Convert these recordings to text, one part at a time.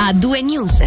a due news.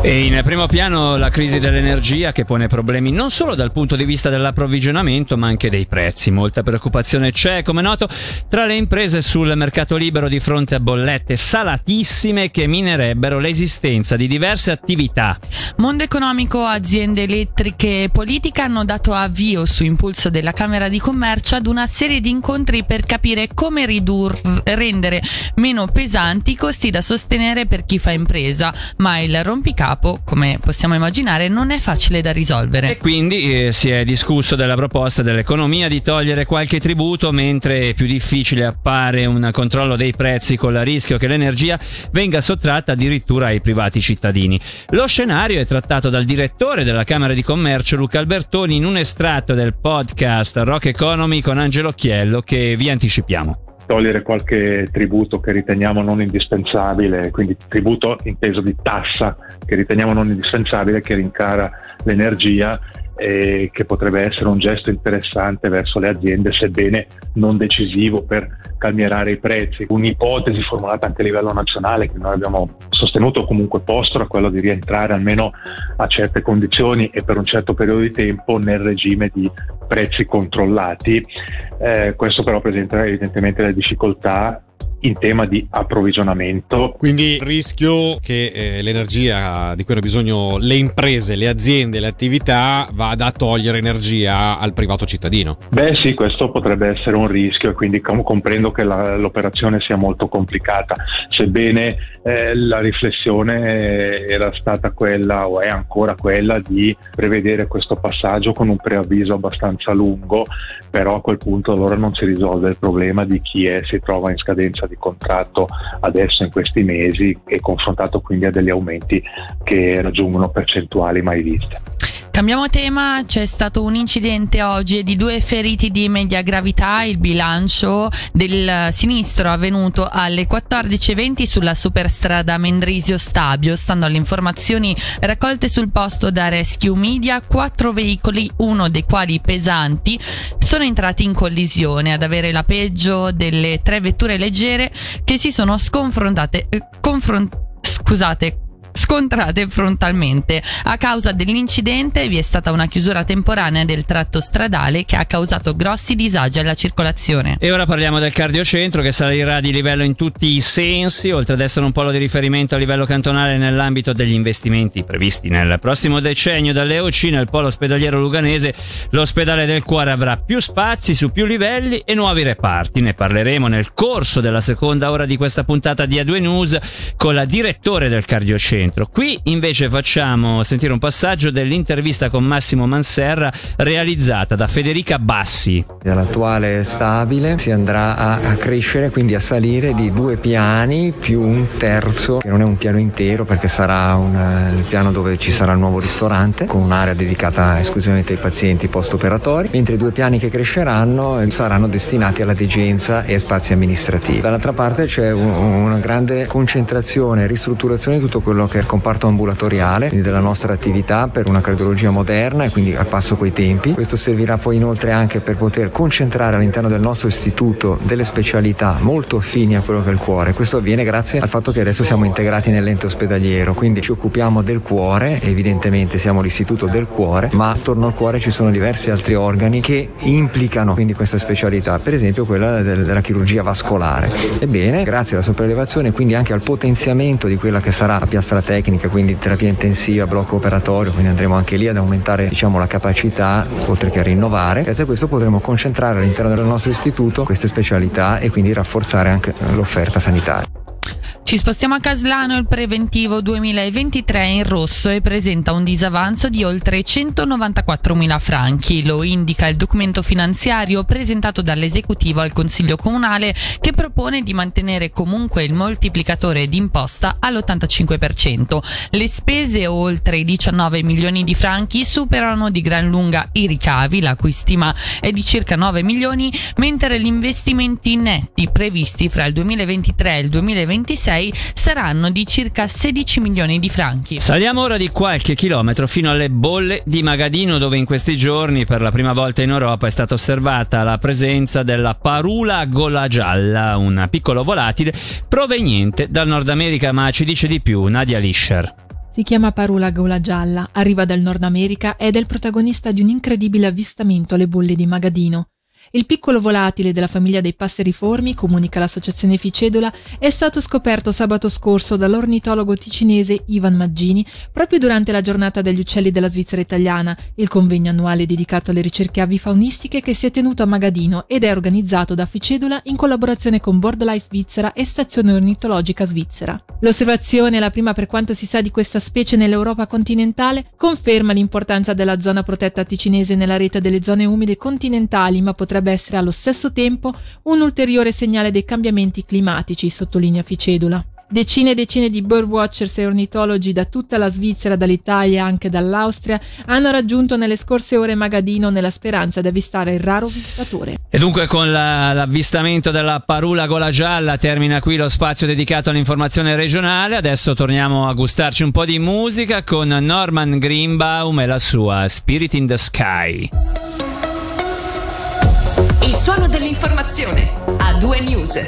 E in primo piano la crisi dell'energia che pone problemi non solo dal punto di vista dell'approvvigionamento ma anche dei prezzi. Molta preoccupazione c'è, come noto, tra le imprese sul mercato libero di fronte a bollette salatissime che minerebbero l'esistenza di diverse attività. Mondo economico, aziende elettriche e politica hanno dato avvio su impulso della Camera di Commercio ad una serie di incontri per capire come ridurre, rendere meno pesanti i costi da sostenere per chi fa impresa, ma il rompicapo capo, come possiamo immaginare, non è facile da risolvere. E quindi eh, si è discusso della proposta dell'economia di togliere qualche tributo, mentre più difficile appare un controllo dei prezzi con il rischio che l'energia venga sottratta addirittura ai privati cittadini. Lo scenario è trattato dal direttore della Camera di Commercio Luca Albertoni in un estratto del podcast Rock Economy con Angelo Chiello che vi anticipiamo togliere qualche tributo che riteniamo non indispensabile, quindi tributo inteso di tassa che riteniamo non indispensabile, che rincara l'energia e che potrebbe essere un gesto interessante verso le aziende, sebbene non decisivo per calmierare i prezzi. Un'ipotesi formulata anche a livello nazionale che noi abbiamo sostenuto comunque posto era quello di rientrare almeno a certe condizioni e per un certo periodo di tempo nel regime di prezzi controllati. Eh, questo però presenta evidentemente le difficoltà in tema di approvvigionamento. Quindi il rischio che eh, l'energia di cui hanno bisogno le imprese, le aziende, le attività vada a togliere energia al privato cittadino. Beh sì, questo potrebbe essere un rischio e quindi com- comprendo che la, l'operazione sia molto complicata, sebbene eh, la riflessione era stata quella o è ancora quella di prevedere questo passaggio con un preavviso abbastanza lungo, però a quel punto allora non si risolve il problema di chi è, si trova in scadenza di contratto adesso in questi mesi e confrontato quindi a degli aumenti che raggiungono percentuali mai viste. Cambiamo tema, c'è stato un incidente oggi di due feriti di media gravità, il bilancio del sinistro avvenuto alle 14.20 sulla superstrada Mendrisio Stabio, stando alle informazioni raccolte sul posto da Rescue Media, quattro veicoli, uno dei quali pesanti, sono entrati in collisione, ad avere la peggio delle tre vetture leggere che si sono sconfrontate, eh, confront- scusate, scontrate frontalmente. A causa dell'incidente vi è stata una chiusura temporanea del tratto stradale che ha causato grossi disagi alla circolazione. E ora parliamo del cardiocentro che salirà di livello in tutti i sensi, oltre ad essere un polo di riferimento a livello cantonale nell'ambito degli investimenti previsti nel prossimo decennio dall'EOC nel polo ospedaliero luganese. L'ospedale del cuore avrà più spazi su più livelli e nuovi reparti. Ne parleremo nel corso della seconda ora di questa puntata di A2 News con la direttore del cardiocentro centro. Qui invece facciamo sentire un passaggio dell'intervista con Massimo Manserra realizzata da Federica Bassi. Dall'attuale stabile si andrà a, crescere, quindi a salire di due piani più un terzo, che non è un piano intero perché sarà un, il piano dove ci sarà il nuovo ristorante con un'area dedicata esclusivamente ai pazienti post-operatori, mentre i due piani che cresceranno saranno destinati alla degenza e spazi amministrativi. Dall'altra parte c'è un, una grande concentrazione e ristrutturazione di tutto quello che è comparto ambulatoriale della nostra attività per una cardiologia moderna e quindi al passo coi tempi. Questo servirà poi inoltre anche per poter concentrare all'interno del nostro istituto delle specialità molto affini a quello che è il cuore. Questo avviene grazie al fatto che adesso siamo integrati nell'ente ospedaliero, quindi ci occupiamo del cuore, evidentemente siamo l'istituto del cuore, ma attorno al cuore ci sono diversi altri organi che implicano quindi questa specialità, per esempio quella della chirurgia vascolare. Ebbene, grazie alla sopraelevazione e quindi anche al potenziamento di quella che sarà la piastra tecnica, quindi terapia intensiva, blocco operatorio, quindi andremo anche lì ad aumentare diciamo, la capacità oltre che a rinnovare. Grazie a questo potremo concentrare all'interno del nostro istituto queste specialità e quindi rafforzare anche l'offerta sanitaria. Ci spostiamo a Caslano, il preventivo 2023 è in rosso e presenta un disavanzo di oltre 194 mila franchi. Lo indica il documento finanziario presentato dall'esecutivo al Consiglio Comunale che propone di mantenere comunque il moltiplicatore d'imposta all'85%. Le spese oltre i 19 milioni di franchi superano di gran lunga i ricavi, la cui stima è di circa 9 milioni, mentre gli investimenti netti previsti fra il 2023 e il 2026 2026 saranno di circa 16 milioni di franchi. Saliamo ora di qualche chilometro fino alle bolle di Magadino dove in questi giorni per la prima volta in Europa è stata osservata la presenza della parula gola gialla, un piccolo volatile proveniente dal Nord America, ma ci dice di più Nadia Lischer. Si chiama Parula Gola Gialla, arriva dal Nord America ed è il protagonista di un incredibile avvistamento alle bolle di Magadino. Il piccolo volatile della famiglia dei passeriformi, comunica l'associazione Ficedola, è stato scoperto sabato scorso dall'ornitologo ticinese Ivan Maggini proprio durante la giornata degli uccelli della Svizzera italiana, il convegno annuale dedicato alle ricerche avifaunistiche che si è tenuto a Magadino ed è organizzato da Ficedola in collaborazione con BirdLife Svizzera e Stazione Ornitologica Svizzera. L'osservazione, la prima per quanto si sa di questa specie nell'Europa continentale, conferma l'importanza della zona protetta ticinese nella rete delle zone umide continentali, ma potrebbe potrebbe essere allo stesso tempo un ulteriore segnale dei cambiamenti climatici, sottolinea Ficedula. Decine e decine di birdwatchers e ornitologi da tutta la Svizzera, dall'Italia e anche dall'Austria hanno raggiunto nelle scorse ore Magadino nella speranza di avvistare il raro visitatore. E dunque con la, l'avvistamento della parula gola gialla termina qui lo spazio dedicato all'informazione regionale. Adesso torniamo a gustarci un po' di musica con Norman Greenbaum e la sua Spirit in the Sky. Suono dell'informazione a due news.